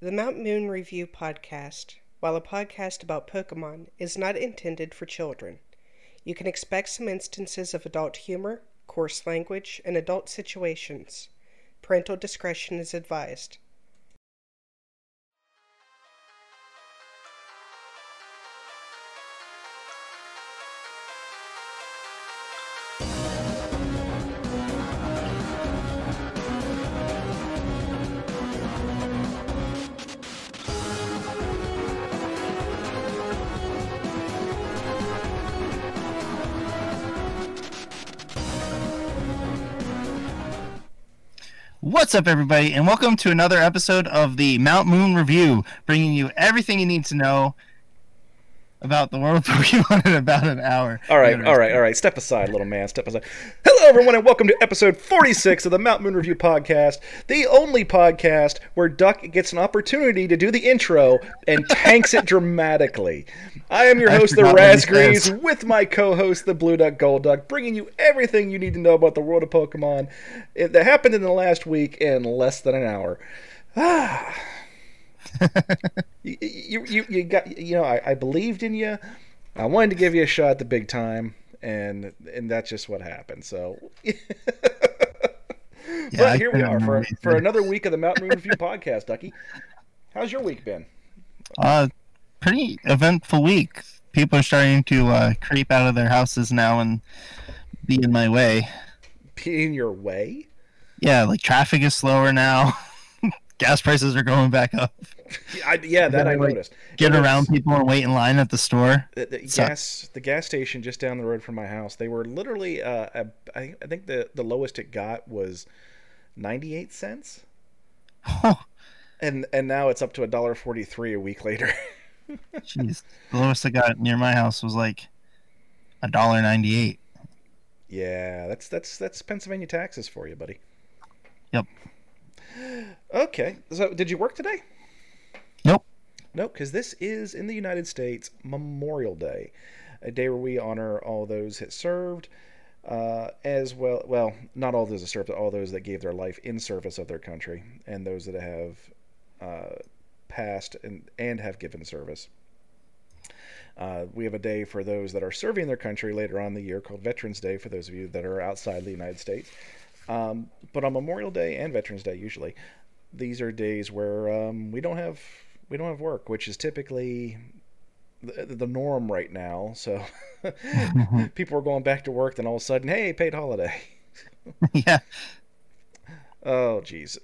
The Mount Moon Review podcast, while a podcast about Pokemon, is not intended for children. You can expect some instances of adult humor, coarse language, and adult situations. Parental discretion is advised. What's up, everybody, and welcome to another episode of the Mount Moon Review, bringing you everything you need to know about the world of Pokemon in about an hour. All right, all right, all right. Step aside, little man. Step aside. Hello, everyone, and welcome to episode 46 of the Mount Moon Review podcast, the only podcast where Duck gets an opportunity to do the intro and tanks it dramatically. I am your host, the forgot what he Razgrees, says. with my co-host, the Blue Duck Gold Duck, bringing you everything you need to know about the world of Pokemon eh, that happened in the last week in less than an hour. Ah. you, you, you, got you know I, I believed in you. I wanted to give you a shot at the big time, and and that's just what happened. So, but I here we are for remember what you for another week of the Mountain Moon Review podcast, Ducky. How's your week been? Uh, pretty eventful week. People are starting to uh, creep out of their houses now and be in my way. Be in your way? Yeah, like traffic is slower now. Gas prices are going back up. Yeah, I, yeah that I Like, noticed. Get around people and wait in line at the store. The, the gas the gas station just down the road from my house. They were literally uh, I I think the the lowest it got was ninety eight cents, Oh, and and now it's up to a dollar forty three a week later. jeez. The lowest I got near my house was like a dollar ninety-eight. Yeah, that's that's that's Pennsylvania taxes for you, buddy. Yep. Okay, so did you work today? Nope, because this is in the United States Memorial Day, a day where we honor all those that served, uh, as well. Well, not all those that served, but all those that gave their life in service of their country, and those that have uh, passed and and have given service. Uh, we have a day for those that are serving their country later on in the year called Veterans Day for those of you that are outside the United States. Um, but on Memorial Day and Veterans Day, usually, these are days where um, we don't have we don't have work, which is typically the, the norm right now. So people are going back to work, then all of a sudden, hey, paid holiday. yeah. Oh, jeez.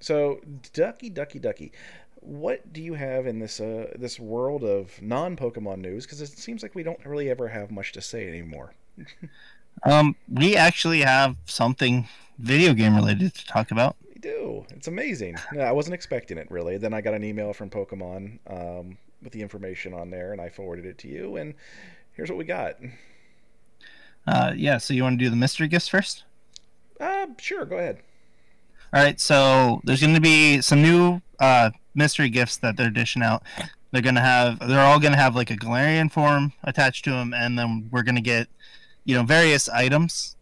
So, Ducky, Ducky, Ducky, what do you have in this uh, this world of non Pokemon news? Because it seems like we don't really ever have much to say anymore. Um, we actually have something video game related to talk about. Do. It's amazing. Yeah, I wasn't expecting it really. Then I got an email from Pokemon um, with the information on there, and I forwarded it to you. And here's what we got. Uh, yeah. So you want to do the mystery gifts first? Uh, sure, go ahead. All right. So there's going to be some new uh, mystery gifts that they're dishing out. They're going to have. They're all going to have like a Galarian form attached to them, and then we're going to get, you know, various items.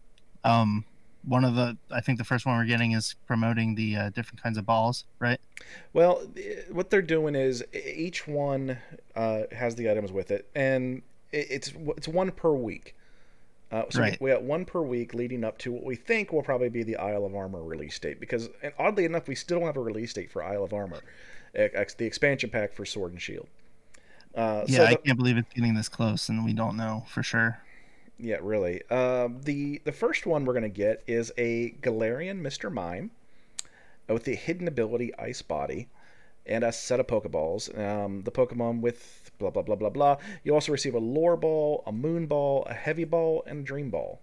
Um, one of the, I think the first one we're getting is promoting the uh, different kinds of balls, right? Well, what they're doing is each one uh, has the items with it, and it's it's one per week. Uh, so Right. we, got one per week leading up to what we think will probably be the Isle of Armor release date. Because and oddly enough, we still don't have a release date for Isle of Armor, the expansion pack for Sword and Shield. Uh, Yeah, so I can't believe it's getting this close, and we don't know for sure. Yeah, really. Um, the the first one we're gonna get is a Galarian Mr. Mime with the hidden ability Ice Body and a set of Pokeballs. Um, the Pokemon with blah blah blah blah blah. You also receive a Lure Ball, a Moon Ball, a Heavy Ball, and a Dream Ball.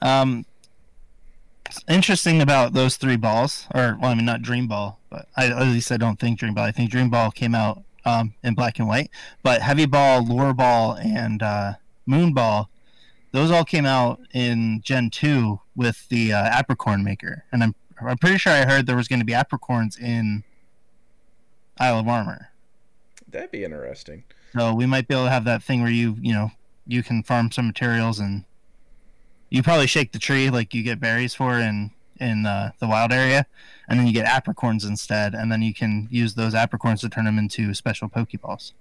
Um, interesting about those three balls, or well, I mean not Dream Ball, but I, at least I don't think Dream Ball. I think Dream Ball came out um, in black and white, but Heavy Ball, Lure Ball, and uh, Moon Ball, those all came out in Gen two with the uh, Apricorn Maker, and I'm I'm pretty sure I heard there was going to be Apricorns in Isle of Armor. That'd be interesting. So we might be able to have that thing where you, you know, you can farm some materials and you probably shake the tree like you get berries for, and in uh, the wild area, and then you get apricorns instead, and then you can use those apricorns to turn them into special Pokeballs.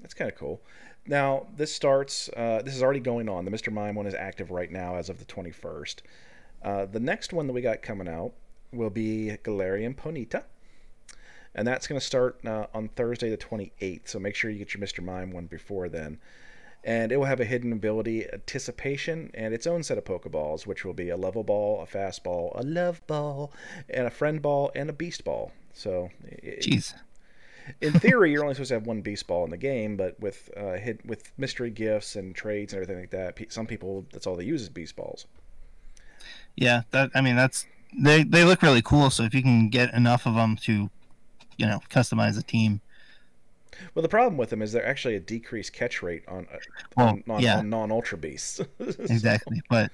That's kind of cool. Now this starts. Uh, this is already going on. The Mr. Mime one is active right now as of the 21st. Uh, the next one that we got coming out will be Galarian Ponyta. And that's going to start uh, on Thursday the 28th. So make sure you get your Mr. Mime one before then. And it will have a hidden ability, Anticipation, and its own set of Pokeballs, which will be a level ball, a fast ball, a love ball, and a friend ball, and a beast ball. So, jeez. In theory, you're only supposed to have one beast ball in the game, but with uh, hit, with mystery gifts and trades and everything like that, some people that's all they use is beast balls. Yeah, that I mean that's they they look really cool. So if you can get enough of them to, you know, customize a team. Well, the problem with them is they're actually a decreased catch rate on uh, Well, on, on, yeah. on non ultra beasts. Exactly, but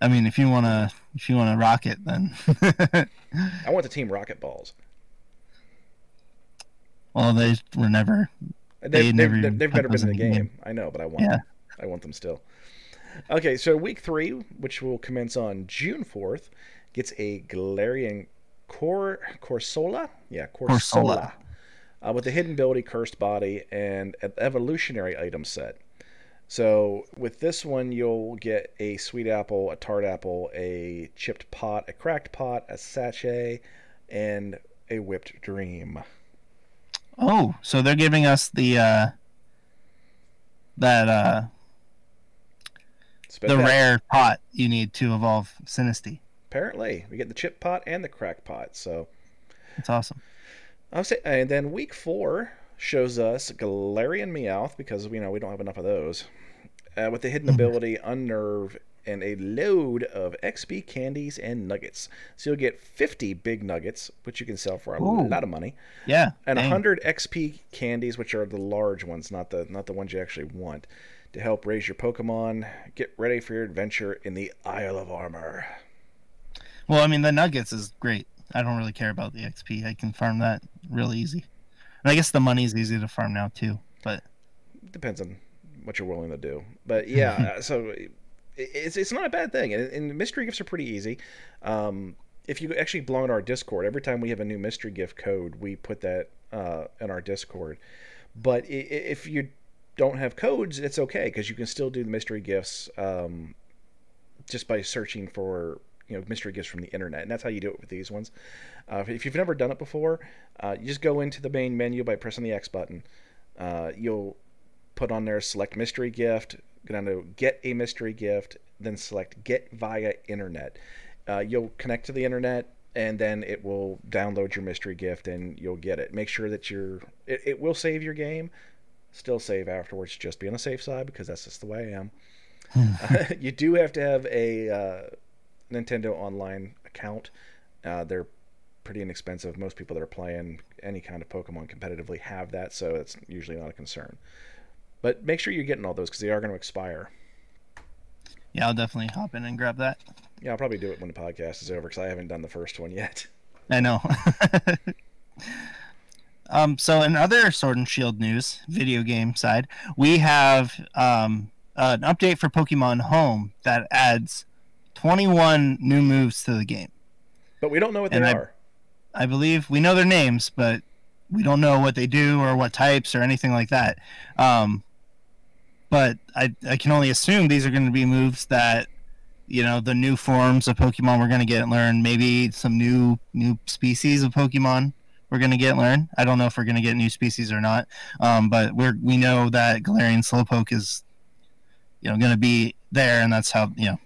I mean, if you wanna if you wanna rocket, then I want the team rocket balls. Well, they were never. They've, They they've, never they've, they've never been in the game. game. I know, but I want Yeah. them. I want them still. Okay, so week three, which will commence on June fourth, gets a Galarian Cor Corsola. Yeah, Corsola. Corsola. Uh, with the hidden ability, cursed body, and an evolutionary item set. So with this one, you'll get a sweet apple, a tart apple, a chipped pot, a cracked pot, a sachet, and a whipped dream. Oh, so they're giving us the uh that uh Spit the that. rare pot you need to evolve Sinistea. Apparently, we get the chip pot and the crack pot. So It's awesome. I'll say, and then week four shows us Galarian Meowth because you know we don't have enough of those, uh, with the hidden ability Unnerve and a load of XP candies and nuggets. So you'll get 50 big nuggets, which you can sell for a Ooh. lot of money, Yeah. and dang. 100 XP candies, which are the large ones, not the not the ones you actually want, to help raise your Pokemon. Get ready for your adventure in the Isle of Armor. Well, I mean, the Nuggets is great. I don't really care about the XP. I can farm that really easy. And I guess the money's easy to farm now too. But depends on what you're willing to do. But yeah, uh, so it- it's it's not a bad thing, and, and mystery gifts are pretty easy. Um, if you actually belong to our Discord, every time we have a new mystery gift code, we put that uh, in our Discord. But if you don't have codes, it's okay because you can still do the mystery gifts um, just by searching for you know mystery gifts from the internet, and that's how you do it with these ones. Uh, if you've never done it before, uh, you just go into the main menu by pressing the X button. Uh, you'll put on there select mystery gift, go down to get a mystery gift, then select get via internet. Uh, you'll connect to the internet and then it will download your mystery gift and you'll get it. Make sure that you're it, it will save your game. Still save afterwards, just be on the safe side because that's just the way I am. you do have to have a uh, Nintendo Online account. Uh, they're pretty inexpensive. Most people that are playing any kind of Pokemon competitively have that, so it's usually not a concern. But make sure you're getting all those because they are going to expire. yeah, I'll definitely hop in and grab that. Yeah, I'll probably do it when the podcast is over because I haven't done the first one yet. I know. um, so in other Sword and Shield news, video game side, we have um, an update for Pokemon Home that adds 21 new moves to the game. But we don't know what they I- are. I believe we know their names, but we don't know what they do or what types or anything like that. Um, but I, I can only assume these are going to be moves that, you know, the new forms of Pokemon we're going to get and learn. Maybe some new new species of Pokemon we're going to get and learn. I don't know if we're going to get new species or not. Um, but we're we know that Galarian Slowpoke is, you know, going to be there, and that's how you know.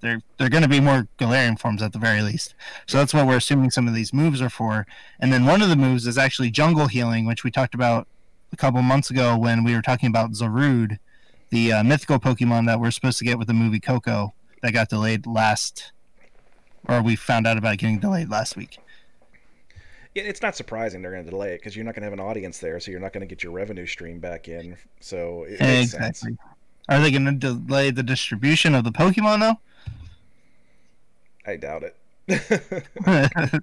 They're, they're going to be more Galarian forms at the very least. So that's what we're assuming some of these moves are for. And then one of the moves is actually jungle healing, which we talked about a couple months ago when we were talking about Zarude, the uh, mythical Pokemon that we're supposed to get with the movie Coco that got delayed last, or we found out about getting delayed last week. Yeah, it's not surprising they're going to delay it because you're not going to have an audience there, so you're not going to get your revenue stream back in. So it makes sense. Exactly. Are they going to delay the distribution of the Pokemon though? I doubt it.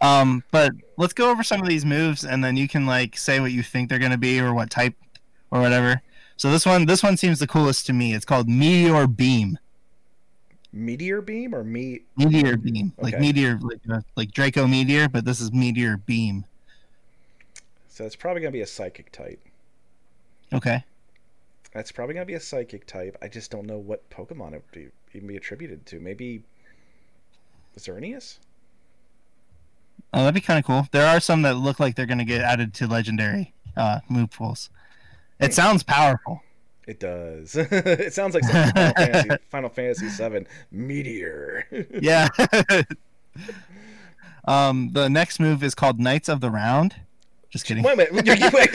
um, but let's go over some of these moves, and then you can like say what you think they're going to be or what type or whatever. So this one, this one seems the coolest to me. It's called Meteor Beam. Meteor beam or me? Meteor beam, like meteor, like, uh, like Draco meteor, but this is meteor beam. So it's probably gonna be a psychic type. Okay. That's probably gonna be a psychic type. I just don't know what Pokemon it would be, even be attributed to. Maybe Xerneas? Oh, that'd be kind of cool. There are some that look like they're gonna get added to legendary uh, move pools. It sounds powerful. It does. it sounds like something from Final Fantasy, Final Fantasy VII Meteor. Yeah. um, the next move is called Knights of the Round. Just kidding. wait a minute. You're, you- wait,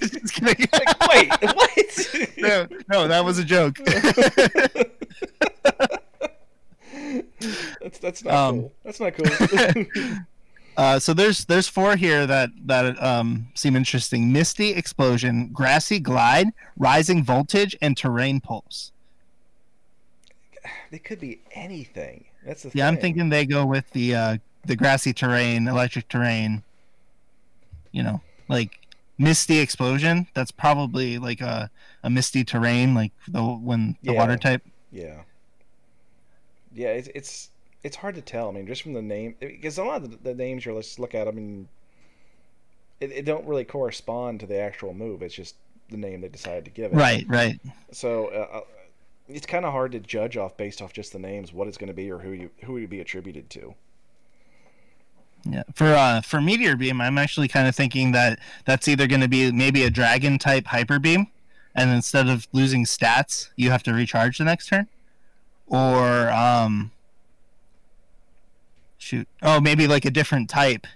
Just kidding. like, wait, what? no, no, that was a joke. that's that's not Um, cool. That's not cool. Uh, so there's there's four here that that um, seem interesting: Misty Explosion, Grassy Glide, Rising Voltage, and Terrain Pulse. they could be anything. That's the Yeah, I'm thinking they go with the uh, the grassy terrain, electric terrain. You know, like Misty Explosion. That's probably like a a misty terrain, like the when the Yeah. water type. Yeah. Yeah, it's it's it's hard to tell. I mean, just from the name, because a lot of the, names you're let's look at. I mean, it, it don't really correspond to the actual move. It's just the name they decided to give it. Right, right. So uh, uh, it's kind of hard to judge off based off just the names what it's going to be or who you who would be attributed to. Yeah. For uh for Meteor Beam, I'm actually kind of thinking that that's either going to be maybe a dragon type Hyper Beam, and instead of losing stats, you have to recharge the next turn, or um. Shoot. Oh, maybe like a different type.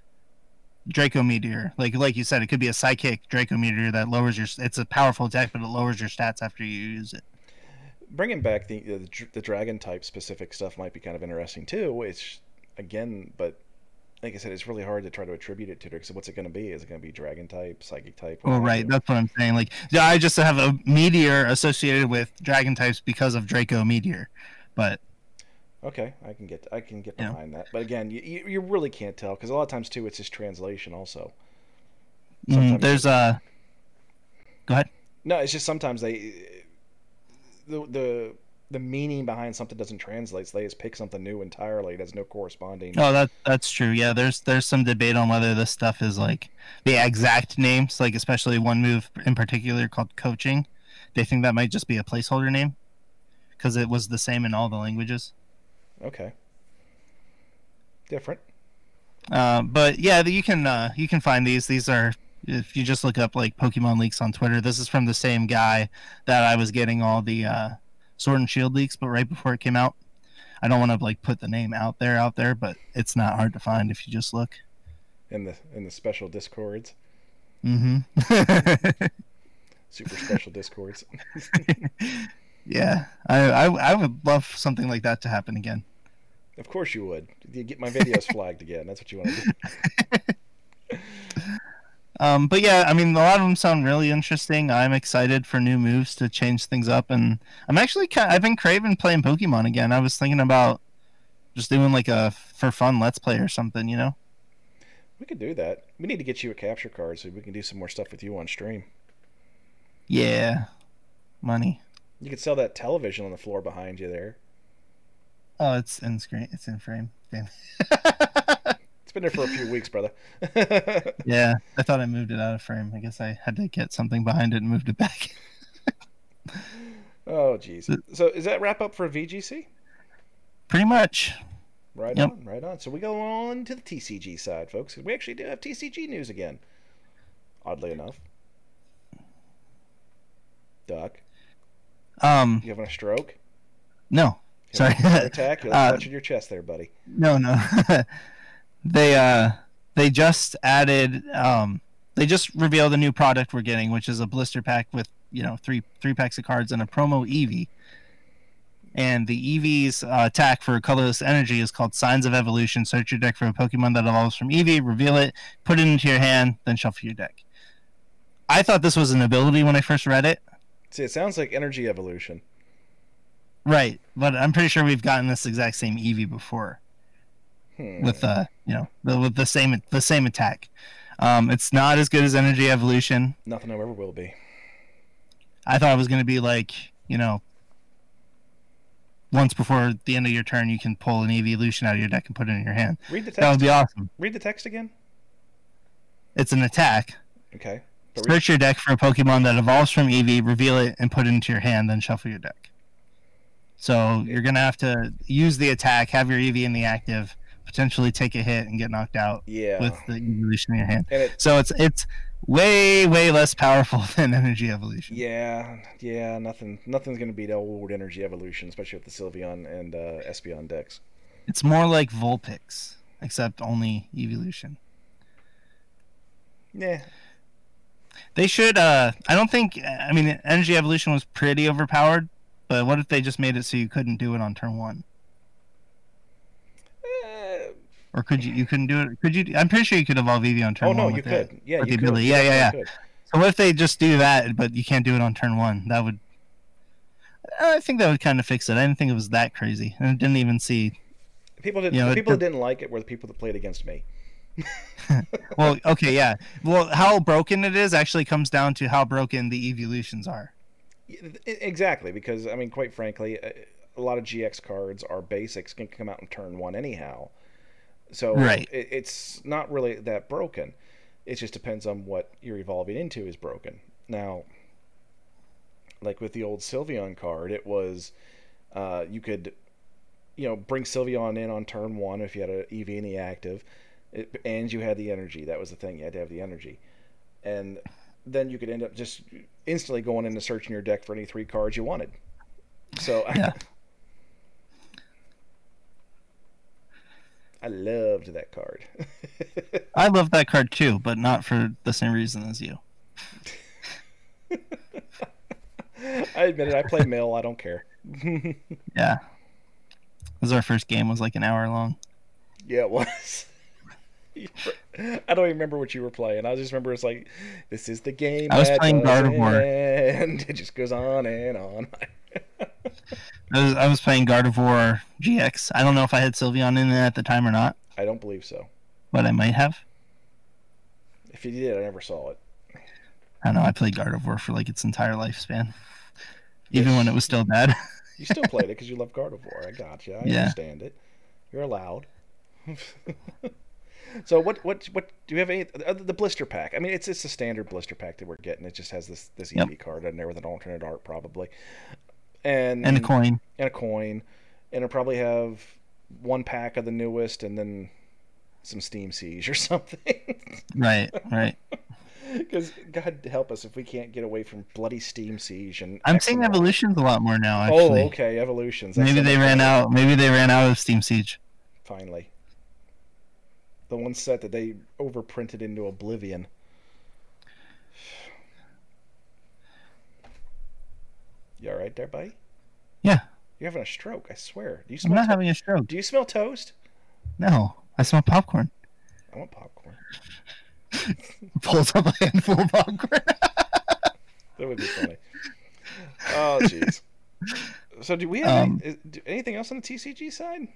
Draco Meteor, like like you said, it could be a psychic Draco Meteor that lowers your. It's a powerful attack, but it lowers your stats after you use it. Bringing back the the, the dragon type specific stuff might be kind of interesting too. Which again, but like I said, it's really hard to try to attribute it to because what's it going to be? Is it going to be dragon type, psychic type? Oh, right. you? That's what I'm saying. Like, yeah, I just have a meteor associated with dragon types because of Draco Meteor, but Okay, I can get I can get Yeah. behind that. But again, you, you really can't tell because a lot of times too, it's just translation also. mm, there's a. Go ahead. No, it's just sometimes they the the the meaning behind something doesn't translate. So they just pick something new entirely. That's no corresponding. Oh, that that's true. Yeah, there's there's some debate on whether this stuff is like the exact names, like especially one move in particular called coaching. They think that might just be a placeholder name because it was the same in all the languages. Okay. Different. Uh, but yeah, you can uh, you can find these. These are if you just look up like Pokemon leaks on Twitter. This is from the same guy that I was getting all the uh, Sword and Shield leaks, but right before it came out. I don't want to like put the name out there out there, but it's not hard to find if you just look. In the in the special discords, Mm-hmm. super special discords. yeah, I, I I would love something like that to happen again. Of course you would. You get my videos flagged again. That's what you want to do. Um, but yeah, I mean, a lot of them sound really interesting. I'm excited for new moves to change things up, and I'm actually kind. I've been craving playing Pokemon again. I was thinking about just doing like a for fun Let's Play or something. You know? We could do that. We need to get you a capture card so we can do some more stuff with you on stream. Yeah, money. You could sell that television on the floor behind you there. Oh, it's in screen. It's in frame. Damn. It's been there for a few weeks, brother. yeah, I thought I moved it out of frame. I guess I had to get something behind it and moved it back. oh, jeez. So, is that wrap up for VGC? Pretty much. Right Yep. on, right on. So we go on to the TCG side, folks. We actually do have TCG news again. Oddly enough. Duck, Um, you having a stroke? no, Sorry. attack? You're Uh, your chest there, buddy. no, no. they uh, they just added um, they just revealed a new product we're getting, which is a blister pack with you know three three packs of cards and a promo Eevee. And the Eevee's uh, attack for colorless energy is called Signs of Evolution. Search your deck for a Pokemon that evolves from Eevee, reveal it, put it into your hand, then shuffle your deck. I thought this was an ability when I first read it. See, it sounds like energy evolution. Right, but I'm pretty sure we've gotten this exact same Eevee before Hmm. with uh, you know, the, with the same the same attack. Um, it's not as good as Energy Evolution. Nothing ever will be. I thought it was going to be like, you know, once before the end of your turn, you can pull an evolution out of your deck and put it in your hand. Read the text. That would be awesome. Read the text again. It's an attack. Okay. Search your deck for a Pokemon that evolves from Eevee, reveal it, and put it into your hand, then shuffle your deck. So you're gonna have to use the attack, have your Eevee in the active, potentially take a hit and get knocked out yeah. with the evolution in your hand. and it, So it's it's way way less powerful than energy evolution. yeah, yeah, nothing, nothing's gonna beat old energy evolution, especially with the Sylveon and uh, Espeon decks. It's more like Vulpix, except only evolution. Yeah, They should. uh I don't think. I mean, energy evolution was pretty overpowered. But what if they just made it so you couldn't do it on turn one? Eh, Or could you? You couldn't do it. Could you? I'm pretty sure you could evolve Eevee on turn oh one. no, you could. it. Yeah, you the could. ability. Yeah, yeah, yeah. So what if they just do that, but you can't do it on turn one? That would. I think that would kind of fix it. I didn't think it was that crazy, and I didn't even see. People did. You know, people that didn't like it were the people that played against me. Well, okay, yeah. Well, how broken it is actually comes down to how broken the evolutions are. Exactly, because I mean, quite frankly, a a lot of GX cards are basics can come out in turn one anyhow. So Right. it, it's not really that broken. It just depends on what you're evolving into is broken. Now, like with the old Sylveon card, it was uh, you could, you know, bring Sylveon in on turn one if you had an Eevee in the active, it, and you had the energy. That was the thing; you had to have the energy, and then you could end up just instantly going into searching your deck for any three cards you wanted. So Yeah. I loved that card. I love that card too, but not for the same reason as you. I admit it. I play mill. I don't care. Yeah. Because our first game was like an hour long. Yeah, it was. I don't even remember what you were playing. I just remember it's like, this is the game. I was playing doesn't Gardevoir. end. It just goes on and on. I was, I was playing Gardevoir GX. I don't know if I had Sylveon in it at the time or not, I don't believe so. but I might have. If you did, I never saw it. I don't know. I played Gardevoir for like its entire lifespan, even Yes. when it was still bad. You still played it because you love Gardevoir. I got you. I Yeah. understand it. You're allowed. So what? What? What? Do you have any? uh, The blister pack. I mean, it's it's a standard blister pack that we're getting. It just has this this Yep. Eevee card in there with an alternate art probably, and and a coin. and a coin, and it'll probably have one pack of the newest, and then some Steam Siege or something. Right, right. Because God help us if we can't get away from bloody Steam Siege and. I'm seeing evolutions a lot more now. Actually, Oh, okay, evolutions. That's maybe they ran out. Maybe they ran out of Steam Siege. finally. The one set that they overprinted into oblivion. You all right there, buddy? Yeah, You're having a stroke, I swear. Do you smell? I'm not to- having a stroke. Do you smell toast? No, I smell popcorn. I want popcorn. Pulls up a handful of popcorn. That would be funny. Oh, jeez. So, do we have Um, any, is- do, anything else on the TCG side?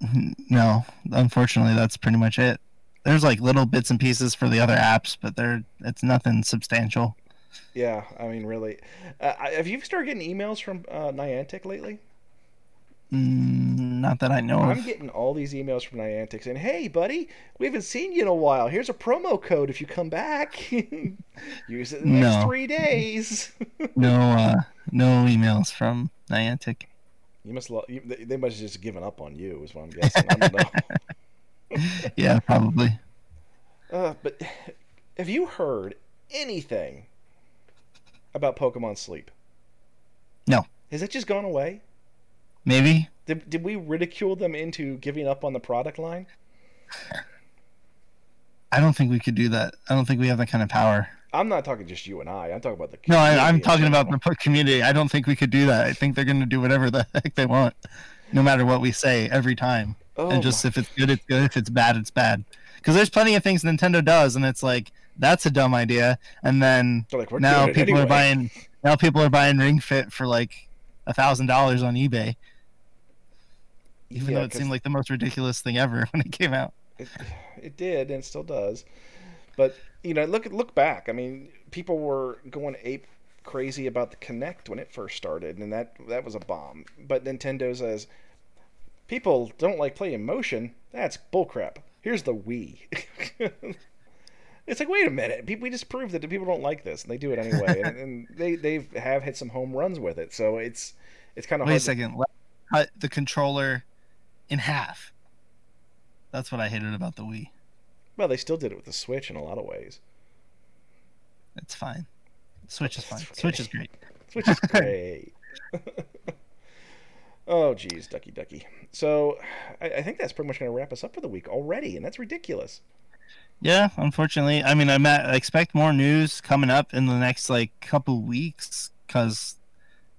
no, unfortunately, that's pretty much it. There's like little bits and pieces for the other apps, but they're it's nothing substantial. Yeah, I mean, really. Uh, have you started getting emails from uh, Niantic lately? Mm, not that I know of I'm of. getting all these emails from Niantic saying, "Hey, buddy, we haven't seen you in a while. Here's a promo code if you come back. Use it in the next three days." No, uh, no emails from Niantic. You must. Lo- you, they must have just given up on you, is what I'm guessing. I don't know. Yeah, probably. Uh, but have you heard anything about Pokemon Sleep? No. Has it just gone away? Maybe. Did, did we ridicule them into giving up on the product line? I don't think we could do that. I don't think we have that kind of power. I'm not talking just you and I. I'm talking about the. No, I, community I'm talking about the community. I don't think we could do that. I think they're going to do whatever the heck they want, no matter what we say every time. Oh and just my- if it's good, it's good. If it's bad, it's bad. Because there's plenty of things Nintendo does, and it's like that's a dumb idea. And then like, now people are buying now people are buying Ring Fit for like a thousand dollars on eBay, even Yeah, though it seemed like the most ridiculous thing ever when it came out. it, it did and still does. But you know, look look back. I mean, people were going ape crazy about the Kinect when it first started, and that that was a bomb. But Nintendo says people don't like playing motion. That's bullcrap. Here's the Wii. it's like, wait a minute. People, we just proved that people don't like this, and they do it anyway. and, and they they have hit some home runs with it. So it's it's kind of Wait a second. Let- Cut the controller in half. That's what I hated about the Wii. Well, they still did it with the Switch in a lot of ways. It's fine. Switch is fine. It's Switch is great. Which is great. oh, geez, ducky, ducky. So, I, I think that's pretty much going to wrap us up for the week already, and that's ridiculous. Yeah, unfortunately. I mean, I'm at, I expect more news coming up in the next like couple weeks because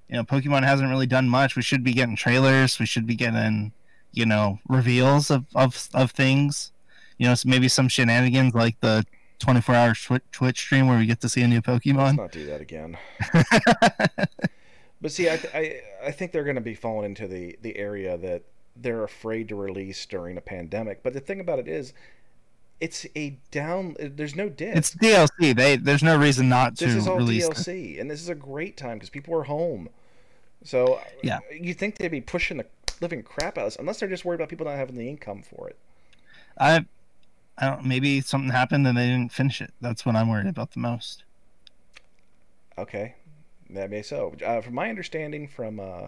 you know Pokemon hasn't really done much. We should be getting trailers. We should be getting you know reveals of of, of things. You know, maybe some shenanigans like the 24 hour Twitch, Twitch stream where we get to see a new Let's Pokemon. not do that again. But see, I, th- I, I think they're going to be falling into the, the area that they're afraid to release during a pandemic. But the thing about it is, it's a down. There's no disc. it's DLC. They there's no reason not to this is all it. DLC, and this is a great time because people are home. So Yeah. you think they'd be pushing the living crap out of us, unless they're just worried about people not having the income for it. I, I don't. Maybe something happened and they didn't finish it. That's what I'm worried about the most. Okay, that may so. Uh, from my understanding, from uh,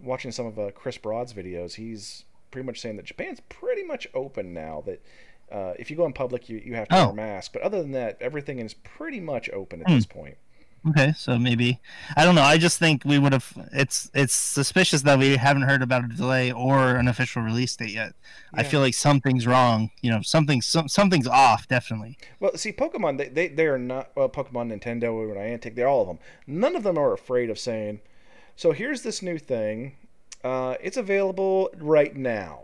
watching some of uh, Chris Broad's videos, he's pretty much saying that Japan's pretty much open now. That uh, if you go in public, you, you have to wear Oh. a mask. But other than that, everything is pretty much open at Hmm. this point. Okay, so maybe I don't know. I just think we would have. It's it's suspicious that we haven't heard about a delay or an official release date yet. I feel like something's wrong. You know, something some, something's off. Definitely. Well, see, Pokemon, they, they, they are not, well, Pokemon, Nintendo, Niantic, they're all of them. None of them are afraid of saying, so here's this new thing. Uh, it's available right now.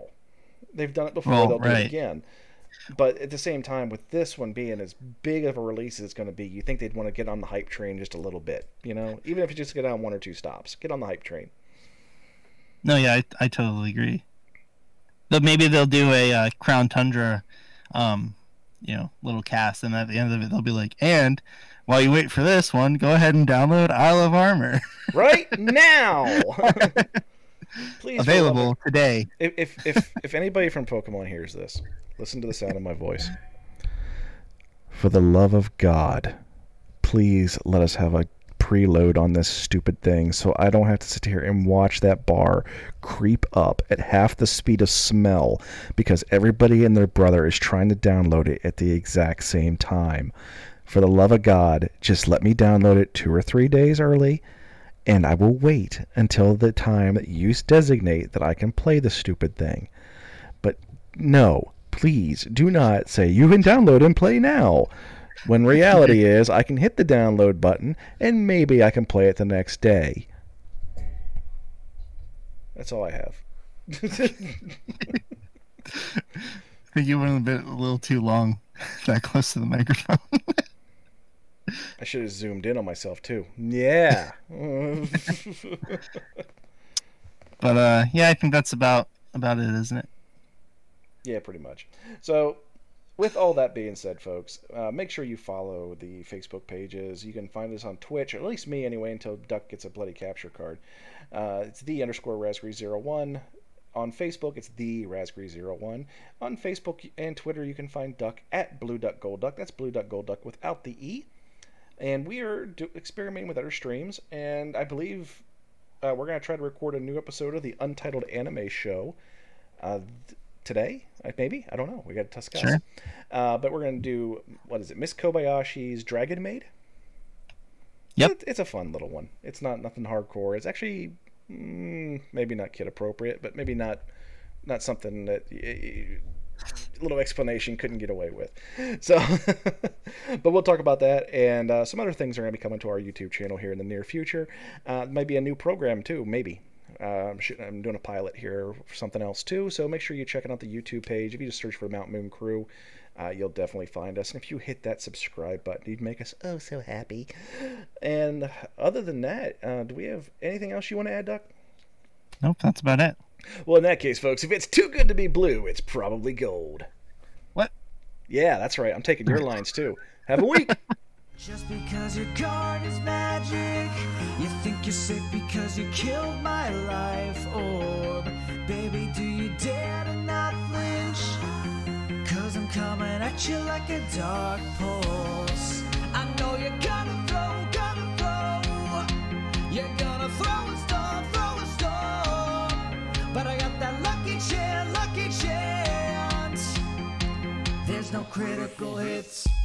They've done it before, Well, they'll do it again. But at the same time, with this one being as big of a release as it's going to be, you think they'd want to get on the hype train just a little bit, you know? Even if you just get on one or two stops, get on the hype train. No, yeah, I, I totally agree. But maybe they'll do a uh, Crown Tundra, um, you know, little cast, and at the end of it, they'll be like, and while you wait for this one, go ahead and download Isle of Armor, Right now! Please, for the love of available today. if if if, if anybody from Pokemon hears this, listen to the sound of my voice. For the love of God, please let us have a preload on this stupid thing so I don't have to sit here and watch that bar creep up at half the speed of smell because everybody and their brother is trying to download it at the exact same time. For the love of God, just let me download it two or three days early and I will wait until the time that you designate that I can play the stupid thing. But no, please do not say you can download and play now. When reality is, I can hit the download button and maybe I can play it the next day. That's all I have. I think you went a bit a little too long, that close to the microphone. I should have zoomed in on myself too. Yeah. but uh, yeah, I think that's about about it, isn't it? Yeah, pretty much. So, with all that being said, folks, uh, make sure you follow the Facebook pages. You can find us on Twitch, or at least me anyway, until Duck gets a bloody capture card. Uh, it's the underscore raspberry zero one. On Facebook, it's the raspberry zero one. On Facebook and Twitter, you can find Duck at Blue Duck Gold Duck. That's Blue Duck Gold Duck without the E. And we are do- experimenting with other streams, and I believe uh, we're going to try to record a new episode of the Untitled Anime Show uh, th- today, uh, maybe. I don't know. We got to discuss. Sure. Uh, but we're going to do, what is it, Miss Kobayashi's Dragon Maid? Yep. It, it's a fun little one. It's not nothing hardcore. It's actually mm, maybe not kid appropriate, but maybe not not something that little explanation couldn't get away with. So, but we'll talk about that and uh, some other things are going to be coming to our YouTube channel here in the near future. Uh, maybe a new program too, maybe. Uh, I'm, doing a pilot here for something else too, so make sure you check out the YouTube page. If you just search for Mount Moon Crew, uh, you'll definitely find us. And if you hit that subscribe button, you'd make us oh so happy. And other than that, uh, do we have anything else you want to add, Duck? Nope, that's about it. Well, in that case, folks, if it's too good to be blue, it's probably gold. What? Yeah, that's right. I'm taking your lines too. Have a week. Just because your card is magic, you think you're safe because you killed my life orb. Baby, do you dare to not flinch? Cause I'm coming at you like a dark pulse. I know you're gonna throw, gonna throw. You're gonna throw no critical hits.